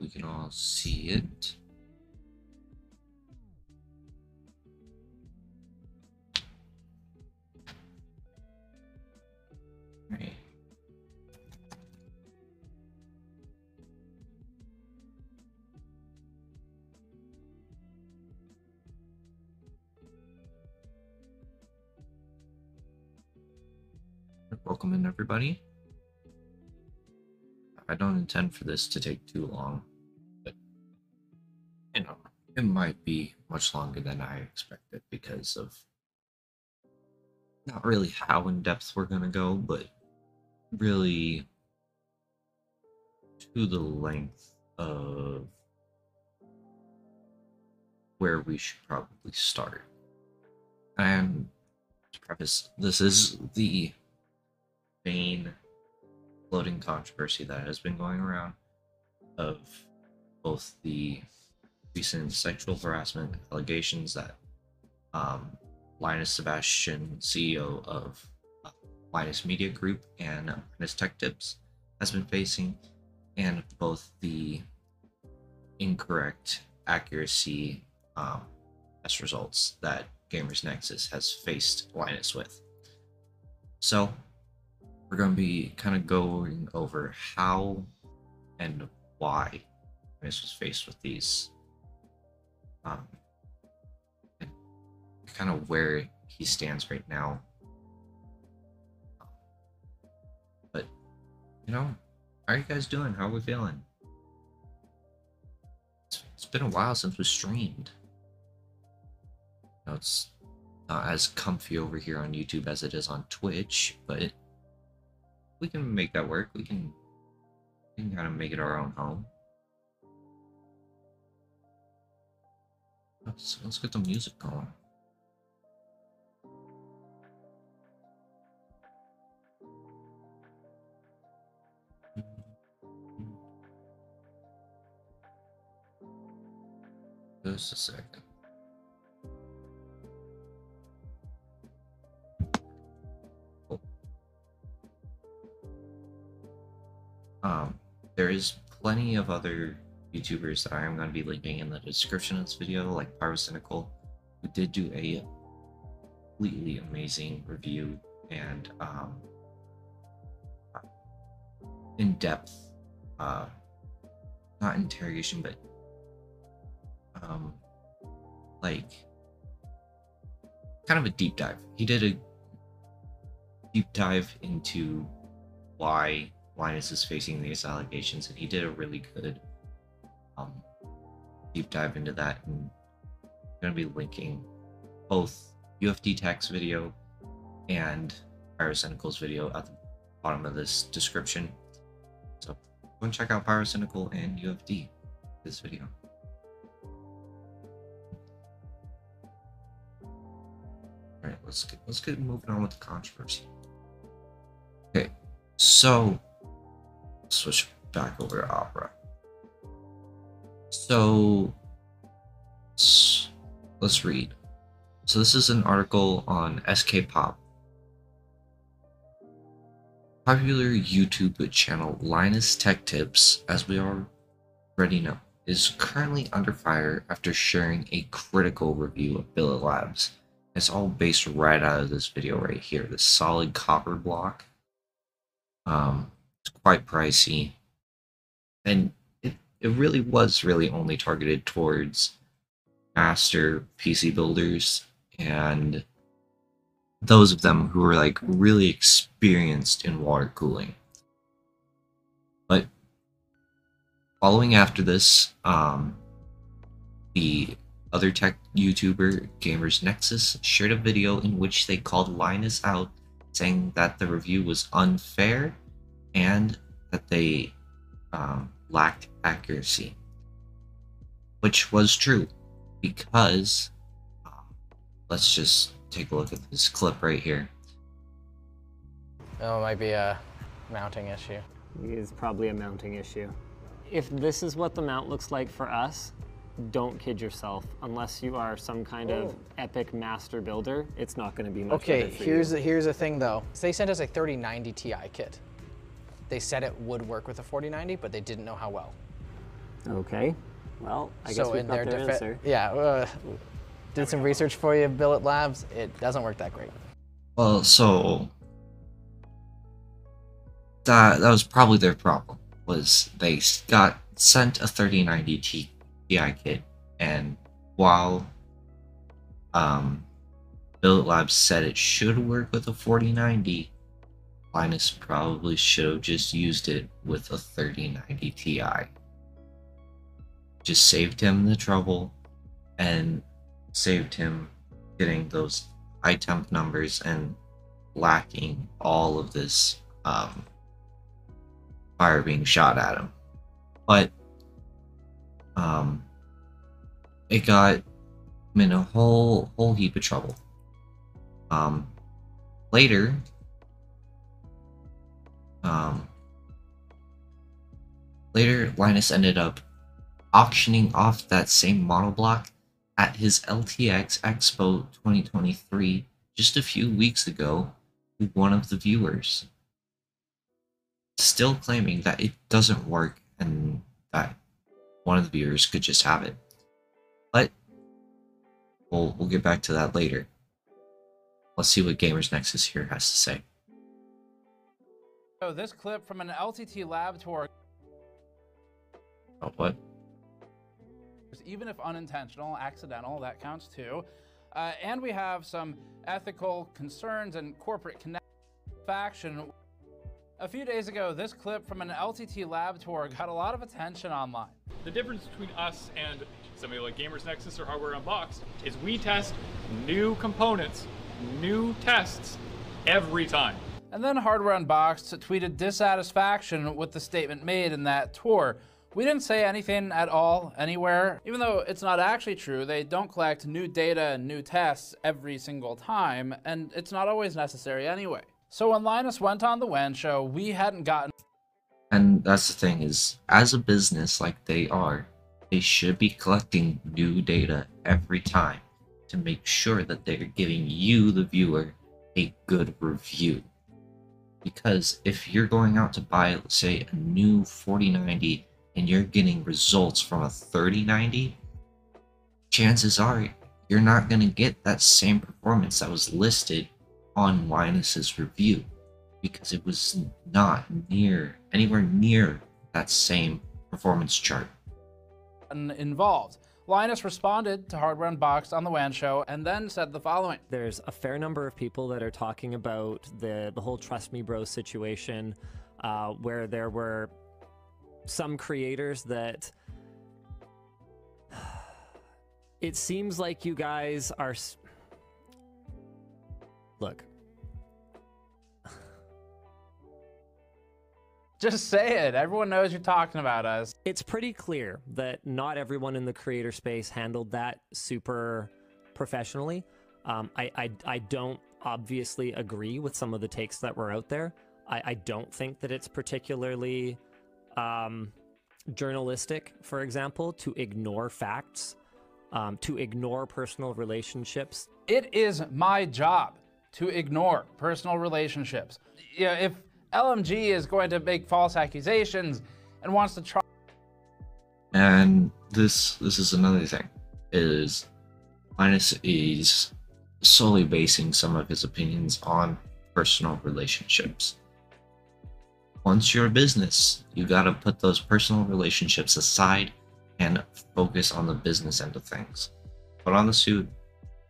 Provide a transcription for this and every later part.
We can all see it. Everybody. I don't intend for this to take too long, but you know, it might be much longer than I expected because of not really how in depth we're gonna go, but really to the length of where we should probably start. And to preface, this is the main floating controversy that has been going around of both the recent sexual harassment allegations that um, Linus Sebastian, CEO of uh, Linus Media Group and Linus Tech Tips, has been facing, and both the incorrect accuracy um, test results that Gamers Nexus has faced Linus with. So, we're going to be kind of going over how and why Linus was faced with these, um, and kind of where he stands right now. But, you know, how are you guys doing? How are we feeling? It's, it's been a while since we streamed. You know, it's not as comfy over here on YouTube as it is on Twitch, but we can make that work. We can, we can kind of make it our own home. Let's let's get the music going. Just a second. Um, there is plenty of other YouTubers that I am going to be linking in the description of this video, like Pyrocynical, who did do a completely amazing review and um, in-depth, uh, not interrogation, but um, like kind of a deep dive. He did a deep dive into why Linus is facing these allegations, and he did a really good um, deep dive into that. And I'm going to be linking both UFD Tech's video and Pyrocynical's video at the bottom of this description. So go and check out Pyrocynical and UFD this video. All right, let's get let's get moving on with the controversy. Okay, so switch back over to Opera. So let's read. So this is an article on SK Pop. Popular YouTube channel Linus Tech Tips, as we already know, is currently under fire after sharing a critical review of Billet Labs. It's all based right out of this video right here, this solid copper block. Um, quite pricey. And it, it really was really only targeted towards master PC builders and those of them who were like really experienced in water cooling. But following after this, um, the other tech YouTuber Gamers Nexus shared a video in which they called Linus out, saying that the review was unfair and that they um, lacked accuracy, which was true because um, let's just take a look at this clip right here. Oh, it might be a mounting issue. It is probably a mounting issue. If this is what the mount looks like for us, don't kid yourself. Unless you are some kind of epic master builder, it's not going to be much Okay, better for here's you. the, here's the thing though. So they sent us a 3090 Ti kit. They said it would work with a 4090, but they didn't know how well. Okay. Well, I guess so we've in got their their answer. yeah, uh, did some research for you, Billet Labs. It doesn't work that great. Well, so that that was probably their problem. Was they got sent a 3090 Ti kit, and while um, Billet Labs said it should work with a 4090, Linus probably should have just used it with a 3090 Ti. Just saved him the trouble, and saved him getting those high temp numbers and lacking all of this um, fire being shot at him. But um, it got him in a whole whole heap of trouble. Um, later, um, later Linus ended up auctioning off that same model block at his LTX Expo 2023 just a few weeks ago to one of the viewers. Still claiming that it doesn't work and that one of the viewers could just have it. But we'll, we'll get back to that later. Let's see what Gamers Nexus here has to say. So this clip from an LTT lab tour, Oh, what? even if unintentional, accidental, that counts too. Uh, and we have some ethical concerns and corporate connect faction. A few days ago, this clip from an LTT lab tour got a lot of attention online. The difference between us and somebody like Gamers Nexus or Hardware Unboxed is we test new components, new tests every time. And then Hardware Unboxed tweeted dissatisfaction with the statement made in that tour. We didn't say anything at all, anywhere. Even though it's not actually true, they don't collect new data and new tests every single time, and it's not always necessary anyway. So when Linus went on the WAN show, we hadn't gotten And that's the thing is, as a business like they are, they should be collecting new data every time to make sure that they're giving you, the viewer, a good review. Because if you're going out to buy, let's say, a new 4090 and you're getting results from a 3090, chances are you're not going to get that same performance that was listed on Linus's review because it was not near anywhere near that same performance chart. involved. Linus responded to Hardware Unboxed on the WAN show and then said the following. There's a fair number of people that are talking about the the whole trust me bro situation, uh, where there were some creators that it seems like you guys are. Look, Just say it. Everyone knows you're talking about us. it's pretty clear that not everyone in the creator space handled that super professionally. Um, I, I, I don't obviously agree with some of the takes that were out there. I, I don't think that it's particularly um, journalistic, for example, to ignore facts, um, to ignore personal relationships. It is my job to ignore personal relationships. Yeah, if LMG is going to make false accusations and wants to try And this this is another thing is Linus is solely basing some of his opinions on personal relationships. Once you're a business, you gotta put those personal relationships aside and focus on the business end of things. Put on the suit,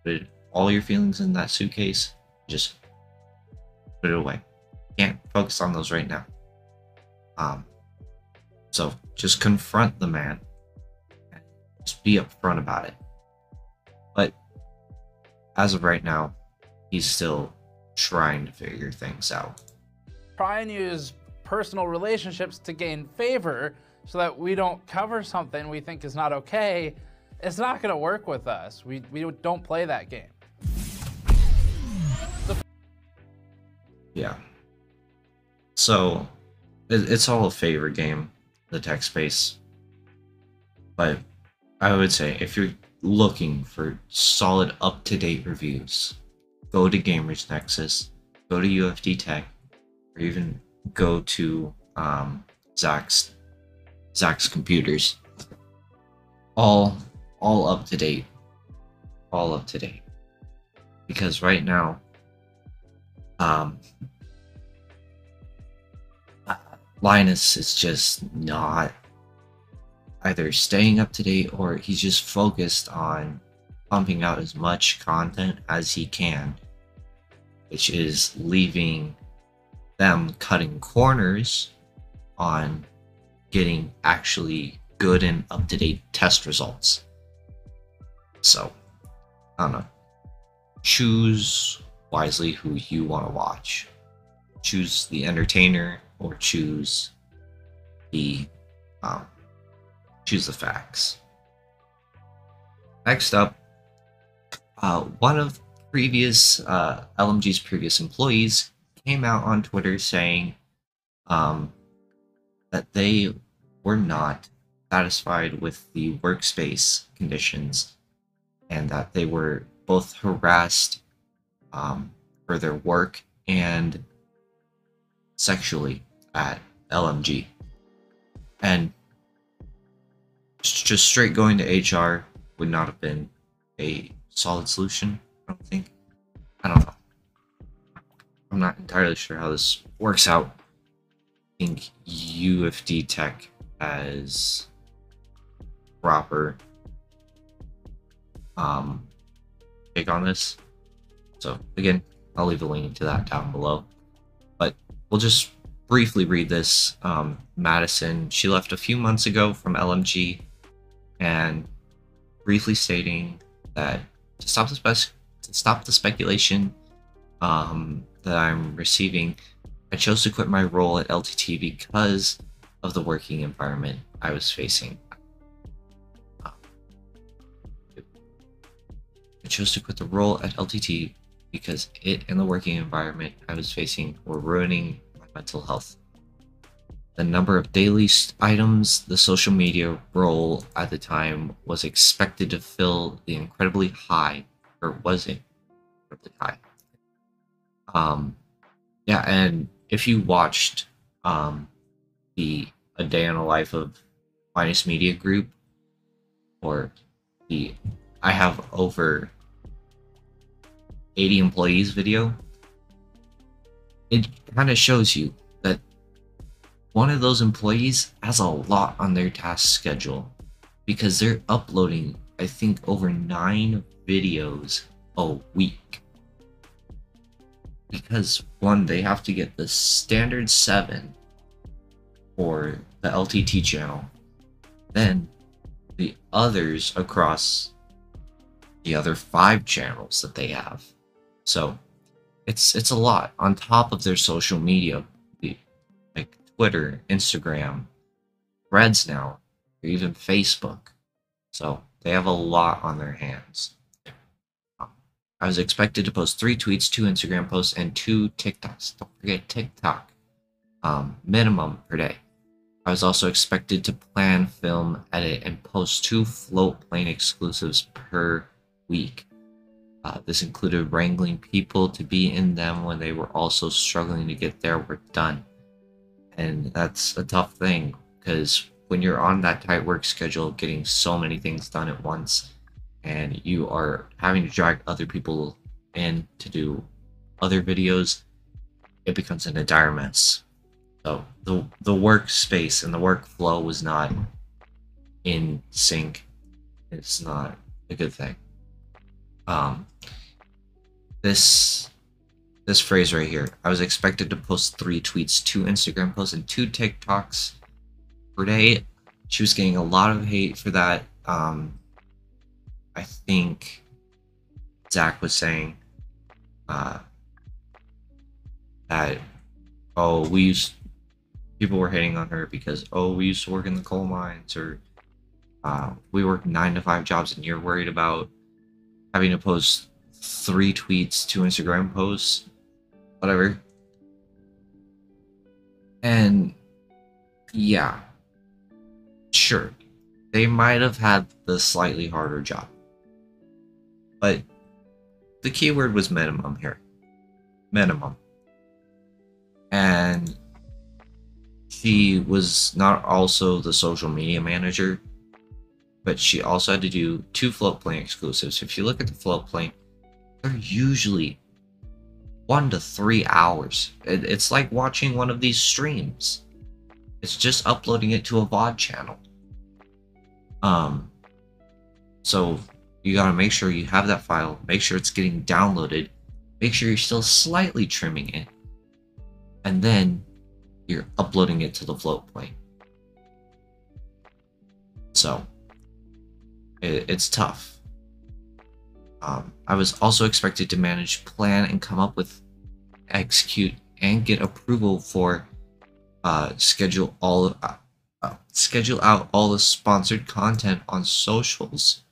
put all your feelings in that suitcase, just put it away. Can't focus on those right now. Um, so just confront the man. Just be upfront about it. But as of right now, he's still trying to figure things out. try and use personal relationships to gain favor so that we don't cover something we think is not okay, it's not going to work with us. We, we don't play that game. Yeah. So it, it's all a favorite game, the tech space. But I would say if you're looking for solid up to date reviews, go to Gamers Nexus, go to UFD Tech, or even go to um, Zach's Zach's computers. All all up to date. All up to date. Because right now, um, Linus is just not either staying up to date or he's just focused on pumping out as much content as he can, which is leaving them cutting corners on getting actually good and up to date test results. So, I don't know. Choose wisely who you want to watch. Choose the entertainer or choose the um, choose the facts. Next up, uh, one of previous uh, LMG's previous employees came out on Twitter saying um, that they were not satisfied with the workspace conditions and that they were both harassed um, for their work and sexually at LMG. And just straight going to HR would not have been a solid solution, I don't think. I don't know. I'm not entirely sure how this works out. I think UFD Tech has proper um, take on this. So again, I'll leave a link to that down below. But we'll just briefly read this. Um, Madison, she left a few months ago from LMG and briefly stating that to stop the spec- to stop the speculation um, that I'm receiving, I chose to quit my role at LTT because of the working environment I was facing. I chose to quit the role at LTT because it and the working environment I was facing were ruining mental health the number of daily items the social media role at the time was expected to fill the incredibly high, or was it incredibly high? Um, yeah, and if you watched um, the A Day in the Life of Linus Media Group, or the I have over 80 employees video, it kind of shows you that one of those employees has a lot on their task schedule because they're uploading, I think, over nine videos a week. Because one, they have to get the standard seven for the LTT channel, then the others across the other five channels that they have. So it's it's a lot on top of their social media like Twitter, Instagram, Threads now, or even Facebook. So they have a lot on their hands. I was expected to post three tweets, two Instagram posts, and two TikToks. Don't forget TikTok. Um, minimum per day. I was also expected to plan, film, edit, and post two Floatplane exclusives per week. Uh, this included wrangling people to be in them when they were also struggling to get their work done. And that's a tough thing because when you're on that tight work schedule getting so many things done at once and you are having to drag other people in to do other videos it becomes an entire mess. So the the workspace and the workflow was not in sync. It's not a good thing um this this phrase right here. I was expected to post three tweets, two Instagram posts, and two TikToks per day. She was getting a lot of hate for that. Um, I think Zach was saying uh, that, oh, we used, people were hating on her because, oh, we used to work in the coal mines, or uh, we work nine to five jobs, and you're worried about having to post three tweets, two Instagram posts whatever. And yeah, sure. they might have had the slightly harder job. But the keyword was minimum here. Minimum. And she was not also the social media manager, but she also had to do two float Floatplane exclusives. If you look at the float Floatplane, they're usually one to three hours. It's like watching one of these streams. It's just uploading it to a VOD channel. Um, so you gotta make sure you have that file, make sure it's getting downloaded, make sure you're still slightly trimming it, and then you're uploading it to the float Floatplane. So it, it's tough. Um, I was also expected to manage, plan, and come up with, execute, and get approval for uh, schedule all uh, uh, schedule out all the sponsored content on socials,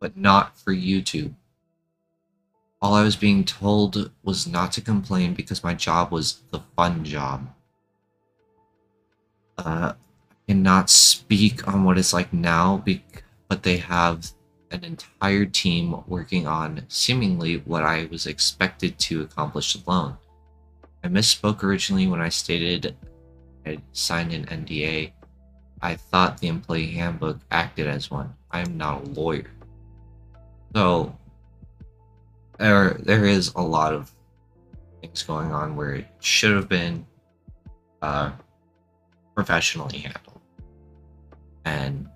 but not for YouTube. All I was being told was not to complain because my job was the fun job. Uh, I cannot speak on what it's like now, but they have an entire team working on seemingly what I was expected to accomplish alone. I misspoke originally when I stated I signed an NDA. I thought the employee handbook acted as one. I am not a lawyer. So there there is a lot of things going on where it should have been uh, professionally handled. And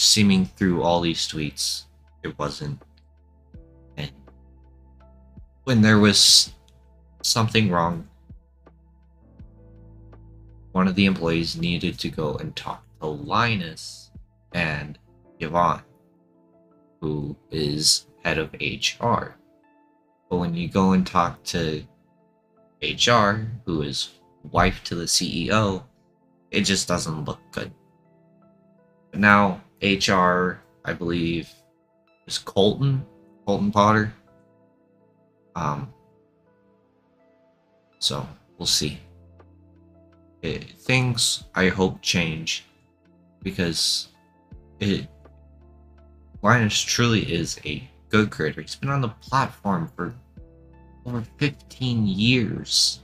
seeming through all these tweets, it wasn't. And when there was something wrong, one of the employees needed to go and talk to Linus and Yvonne, who is head of HR. But when you go and talk to HR, who is wife to the CEO, it just doesn't look good. But now HR, I believe, is Colton, Colton Potter. Um, so we'll see. It, things I hope change because it Linus truly is a good creator. He's been on the platform for over 15 years.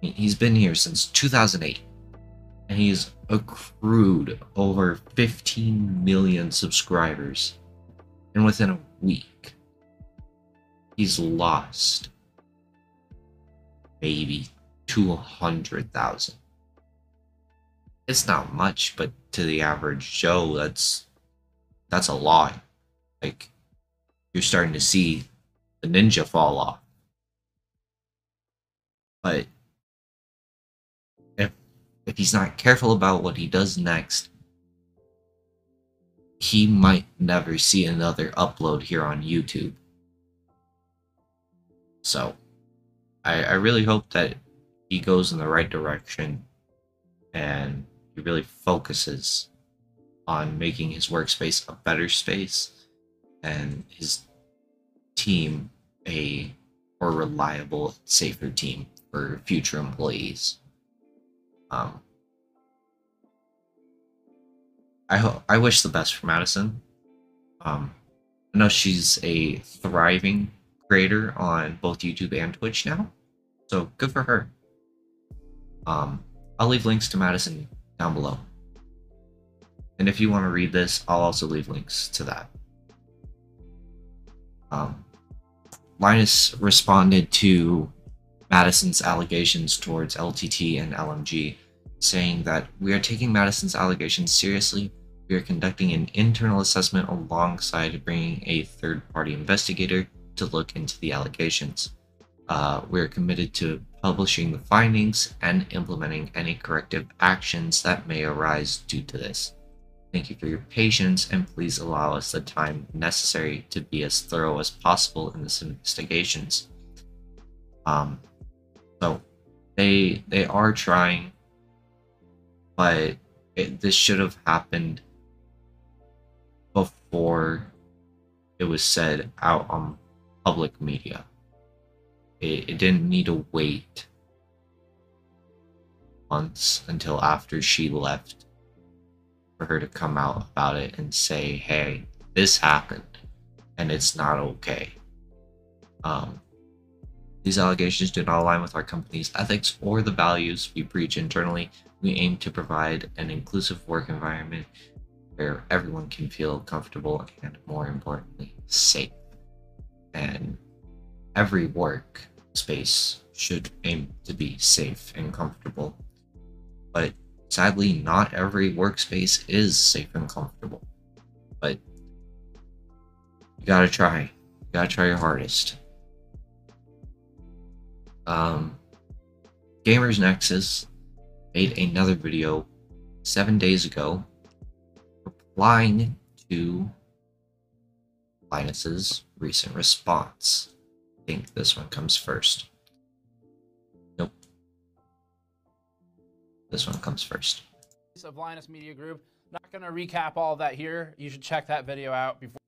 He's been here since 2008 and he's accrued over 15 million subscribers. And within a week, he's lost maybe 200,000. It's not much, but to the average Joe, that's that's a lot. Like you're starting to see the ninja fall off. But if he's not careful about what he does next, he might never see another upload here on YouTube. So I, I really hope that he goes in the right direction and he really focuses on making his workspace a better space and his team a more reliable, safer team for future employees. Um, I hope I wish the best for Madison. Um, I know she's a thriving creator on both YouTube and Twitch now, so good for her. Um, I'll leave links to Madison down below. And if you want to read this, I'll also leave links to that. Um, Linus responded to Madison's allegations towards LTT and LMG, saying that we are taking Madison's allegations seriously. We are conducting an internal assessment alongside bringing a third party investigator to look into the allegations. Uh, we are committed to publishing the findings and implementing any corrective actions that may arise due to this. Thank you for your patience and please allow us the time necessary to be as thorough as possible in this investigations. Um, so they they are trying, but it, this should have happened before it was said out on public media. It, it didn't need to wait months until after she left for her to come out about it and say, "Hey, this happened, and it's not okay." Um, these allegations do not align with our company's ethics or the values we preach internally. We aim to provide an inclusive work environment where everyone can feel comfortable and, more importantly, safe. And every work space should aim to be safe and comfortable. But sadly, not every workspace is safe and comfortable. But you gotta try. You gotta try your hardest. Um, Gamers Nexus made another video seven days ago replying to Linus's recent response. I think this one comes first. Nope. This one comes first. Of Linus Media Group. Not going to recap all that here. You should check that video out before,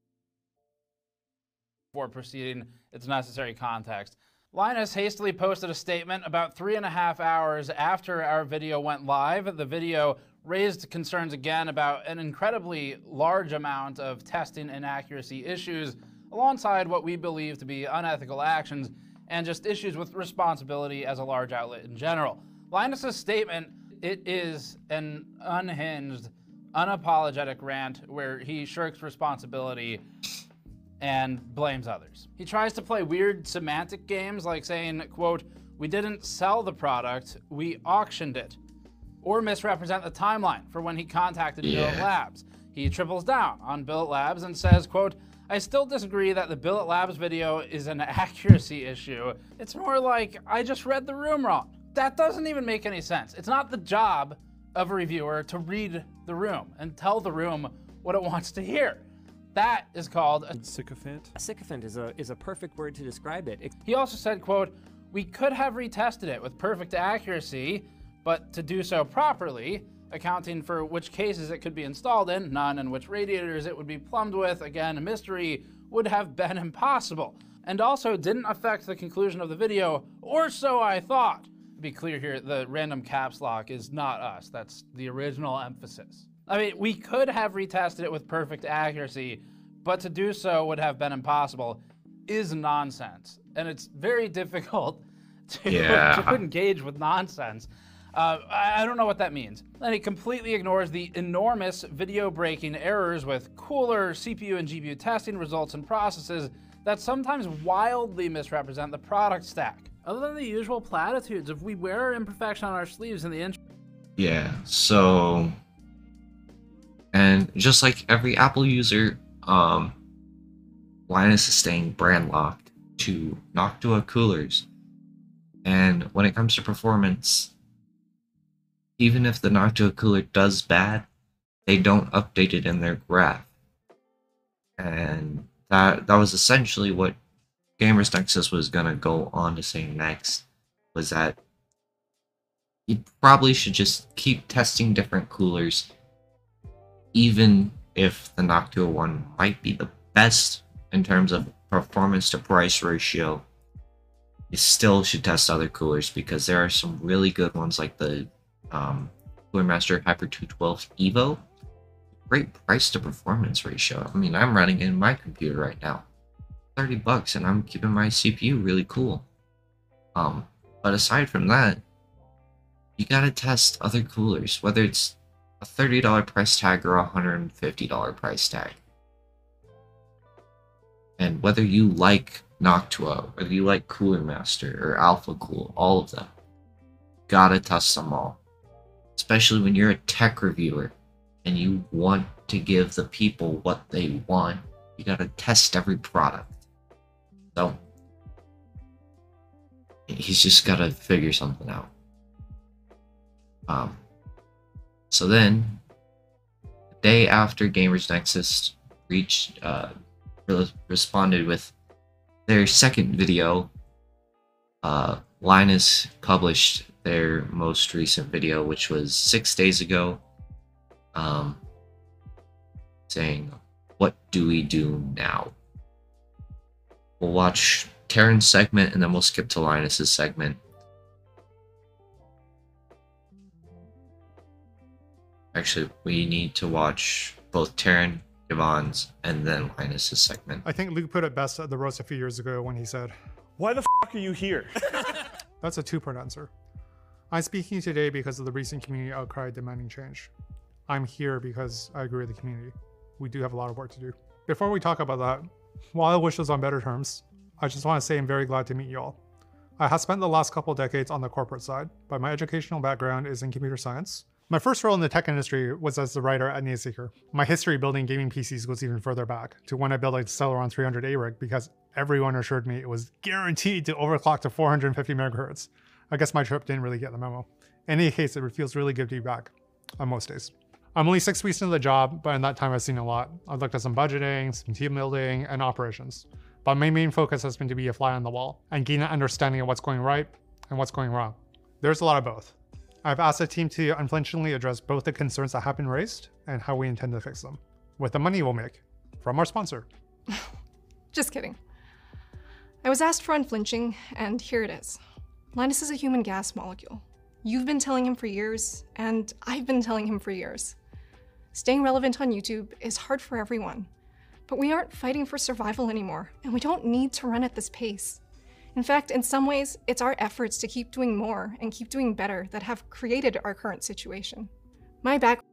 before proceeding its necessary context. Linus hastily posted a statement about three and a half hours after our video went live. The video raised concerns again about an incredibly large amount of testing inaccuracy issues, alongside what we believe to be unethical actions and just issues with responsibility as a large outlet in general. Linus's statement, it is an unhinged, unapologetic rant where he shirks responsibility and blames others. He tries to play weird semantic games like saying, quote, we didn't sell the product, we auctioned it. Or misrepresent the timeline for when he contacted Yeah. Billet Labs. He triples down on Billet Labs and says, quote, I still disagree that the Billet Labs video is an accuracy issue. It's more like, I just read the room wrong. That doesn't even make any sense. It's not the job of a reviewer to read the room and tell the room what it wants to hear. That is called a Sycophant. A sycophant is a is a perfect word to describe it. It- He also said, quote, we could have retested it with perfect accuracy, but to do so properly, accounting for which cases it could be installed in, none, and which radiators it would be plumbed with, again, a mystery, would have been impossible. And also didn't affect the conclusion of the video, or so I thought. To be clear here, the random caps lock is not us. That's the original emphasis. I mean, we could have retested it with perfect accuracy, but to do so would have been impossible is nonsense. And it's very difficult to, Yeah. to engage with nonsense. Uh, I I don't know what that means. And it completely ignores the enormous video breaking errors with cooler CPU and GPU testing results and processes that sometimes wildly misrepresent the product stack. Other than the usual platitudes of we wear our imperfection on our sleeves in the intro. Yeah, so and just like every Apple user, um Linus is staying brand locked to Noctua coolers. And when it comes to performance, even if the Noctua cooler does bad, they don't update it in their graph. And that that was essentially what Gamers Nexus was gonna go on to say next, was that you probably should just keep testing different coolers, even if the Noctua one might be the best in terms of performance to price ratio. You still should test other coolers because there are some really good ones like the um, Cooler Master Hyper 212 Evo. Great price to performance ratio. I mean, I'm running in my computer right now. 30 bucks and I'm keeping my CPU really cool. Um, but aside from that, you gotta test other coolers, whether it's a $30 price tag or a $150 price tag. And whether you like Noctua, whether you like Cooler Master or Alphacool, all of them, gotta test them all. Especially when you're a tech reviewer and you want to give the people what they want, you gotta test every product. So, he's just gotta figure something out. Um, so then, the day after Gamers Nexus reached, uh, re- responded with their second video, uh, Linus published their most recent video, which was six days ago, um, saying, What do we do now? We'll watch Terren's segment and then we'll skip to Linus's segment. Actually, we need to watch both Terren, Yvonne's, and then Linus's segment. I think Luke put it best at the roast a few years ago when he said, Why the f are you here? That's a two part answer. I'm speaking today because of the recent community outcry demanding change. I'm here because I agree with the community. We do have a lot of work to do. Before we talk about that, while I wish us on better terms, I just want to say I'm very glad to meet you all. I have spent the last couple decades on the corporate side, but my educational background is in computer science. My first role in the tech industry was as the writer at NaseSeeker. My history building gaming PCs goes even further back to when I built a Celeron 300 rig because everyone assured me it was guaranteed to overclock to 450 megahertz. I guess my trip didn't really get the memo. In any case, it feels really good to be back on most days. I'm only six weeks into the job, but in that time I've seen a lot. I've looked at some budgeting, some team building, and operations. But my main focus has been to be a fly on the wall and gain an understanding of what's going right and what's going wrong. There's a lot of both. I've asked the team to unflinchingly address both the concerns that have been raised and how we intend to fix them, with the money we'll make from our sponsor. Just kidding. I was asked for unflinching, and here it is. Linus is a human gas molecule. You've been telling him for years, and I've been telling him for years. Staying relevant on YouTube is hard for everyone, but we aren't fighting for survival anymore, and we don't need to run at this pace. In fact, in some ways, it's our efforts to keep doing more and keep doing better that have created our current situation. My back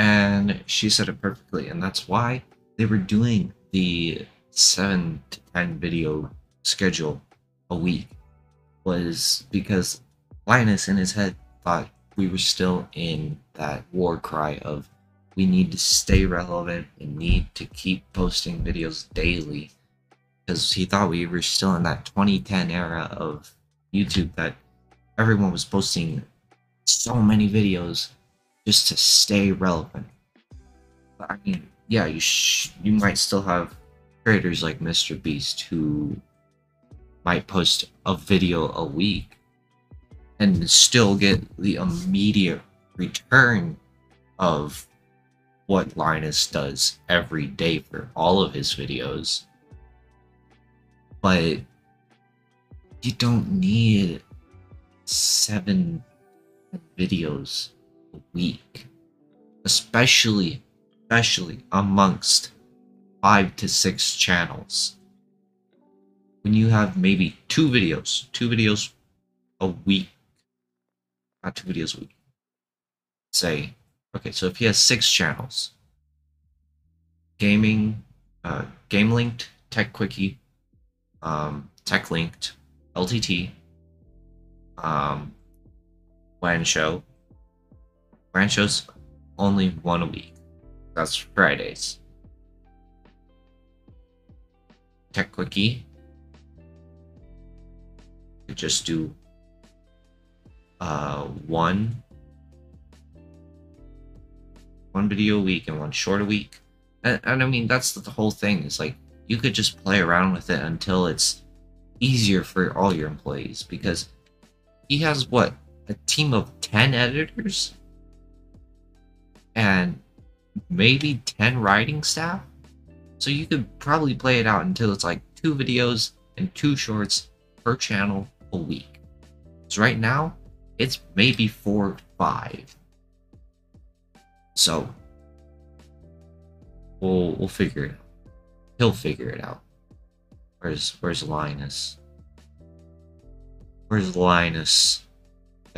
And she said it perfectly, and that's why they were doing the seven to ten video schedule a week was because Linus in his head thought we were still in that war cry of we need to stay relevant and need to keep posting videos daily because he thought we were still in that 2010 era of YouTube that everyone was posting so many videos just to stay relevant. But I mean, yeah, you you might still have creators like Mr. Beast who might post a video a week and still get the immediate return of what Linus does every day for all of his videos. But you don't need seven videos a week, especially, especially amongst five to six channels. When you have maybe two videos, two videos a week, not two videos a week. Say, okay, so if he has six channels, gaming, uh, GameLinked, tech quickie, um, TechLinked, LTT, um, WAN show. WAN show's only one a week. That's Fridays. Techquickie. Just do uh one one video a week and one short a week. And, and I mean that's the whole thing. Is like you could just play around with it until it's easier for all your employees because he has what a team of 10 editors? And maybe 10 writing staff? So you could probably play it out until it's like two videos and two shorts per channel a week. So right now it's maybe four five. So we'll we'll figure it out he'll figure it out where's where's linus where's linus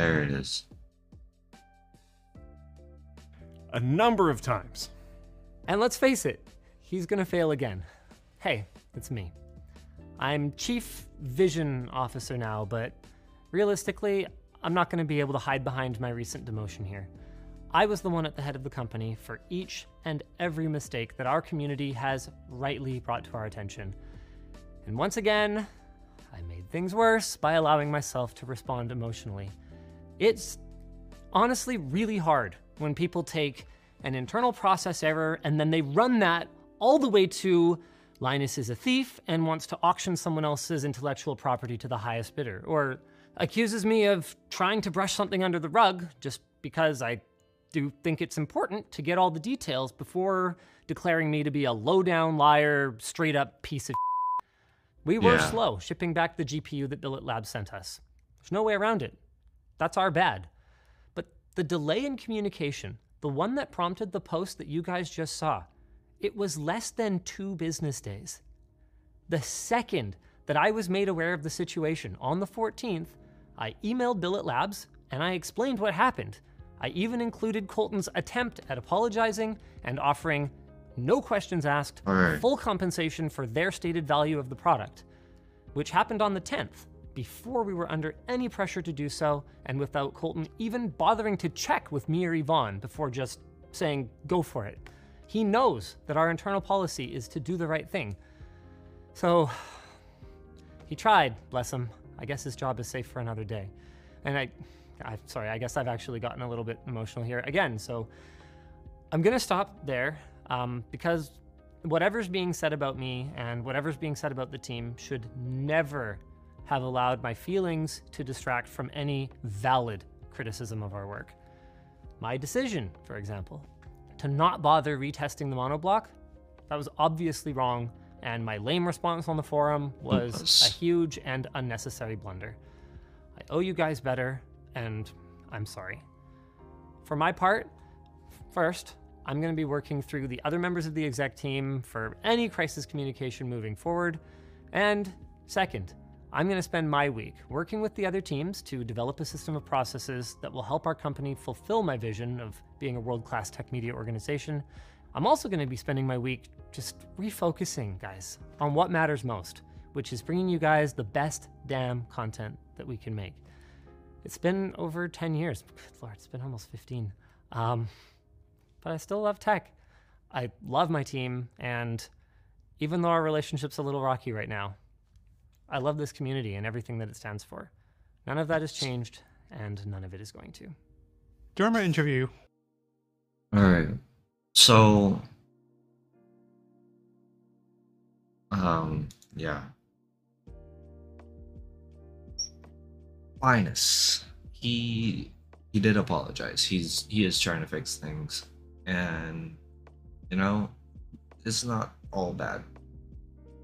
there it is. A number of times. And let's face it, he's gonna fail again. Hey, it's me. I'm Chief Vision Officer now, but realistically, I'm not gonna be able to hide behind my recent demotion here. I was the one at the head of the company for each and every mistake that our community has rightly brought to our attention. And once again, I made things worse by allowing myself to respond emotionally. It's honestly really hard when people take an internal process error and then they run that all the way to Linus is a thief and wants to auction someone else's intellectual property to the highest bidder, or accuses me of trying to brush something under the rug just because I do think it's important to get all the details before declaring me to be a low down liar, straight up piece of. We were Yeah. slow shipping back the GPU that Billet Labs sent us. There's no way around it. That's our bad. But the delay in communication the one that prompted the post that you guys just saw, it was less than two business days. The second that I was made aware of the situation on the 14th, I emailed Billet Labs and I explained what happened. I even included Colton's attempt at apologizing and offering no questions asked, Alright. full compensation for their stated value of the product, which happened on the 10th, before we were under any pressure to do so, and without Colton even bothering to check with me or Yvonne before just saying, go for it. He knows that our internal policy is to do the right thing. So, he tried, bless him. I guess his job is safe for another day. And I, I sorry, I guess I've actually gotten a little bit emotional here again. So, I'm gonna stop there um, because whatever's being said about me and whatever's being said about the team should never have allowed my feelings to distract from any valid criticism of our work. My decision, for example, to not bother retesting the monoblock, that was obviously wrong, and my lame response on the forum was a huge and unnecessary blunder. I owe you guys better, and I'm sorry. For my part, first, I'm going to be working through the other members of the exec team for any crisis communication moving forward. And second, I'm going to spend my week working with the other teams to develop a system of processes that will help our company fulfill my vision of being a world class tech media organization. I'm also going to be spending my week just refocusing, guys, on what matters most, which is bringing you guys the best damn content that we can make. It's been over 10 years. Good Lord, it's been almost 15. Um, but I still love tech. I love my team, and even though our relationship's a little rocky right now, I love this community and everything that it stands for. None of that has changed, and none of it is going to. During my interview, All right. So, um, yeah. Linus, he he did apologize. He's he is trying to fix things, and you know, it's not all bad.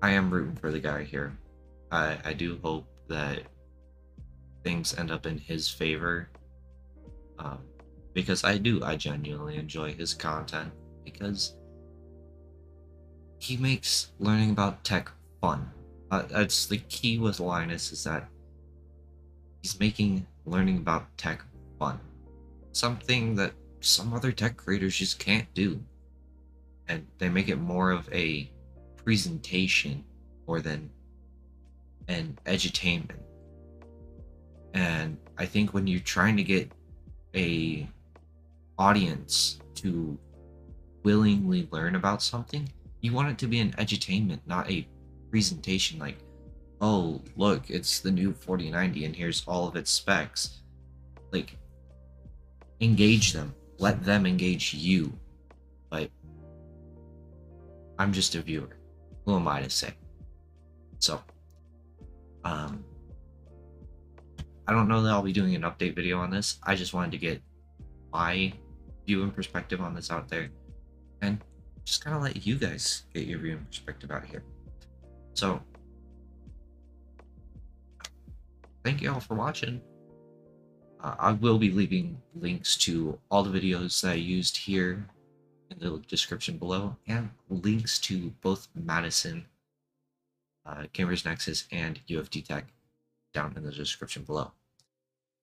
I am rooting for the guy here. I I do hope that things end up in his favor. Um, because I do, I genuinely enjoy his content because he makes learning about tech fun. Uh, that's the key with Linus is that he's making learning about tech fun. Something that some other tech creators just can't do. And they make it more of a presentation more than an edutainment. And I think when you're trying to get a audience to willingly learn about something, you want it to be an edutainment, not a presentation like, oh, look, it's the new 4090 and here's all of its specs. Like, engage them, let them engage you. But I'm just a viewer. Who am I to say? So, um, I don't know that I'll be doing an update video on this. I just wanted to get my view and perspective on this out there and just kind of let you guys get your view and perspective out here. So, thank you all for watching. Uh, I will be leaving links to all the videos that I used here in the description below and links to both Maddison, uh, Gamers Nexus, and UFD Tech down in the description below.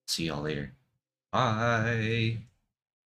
See y'all later. Bye.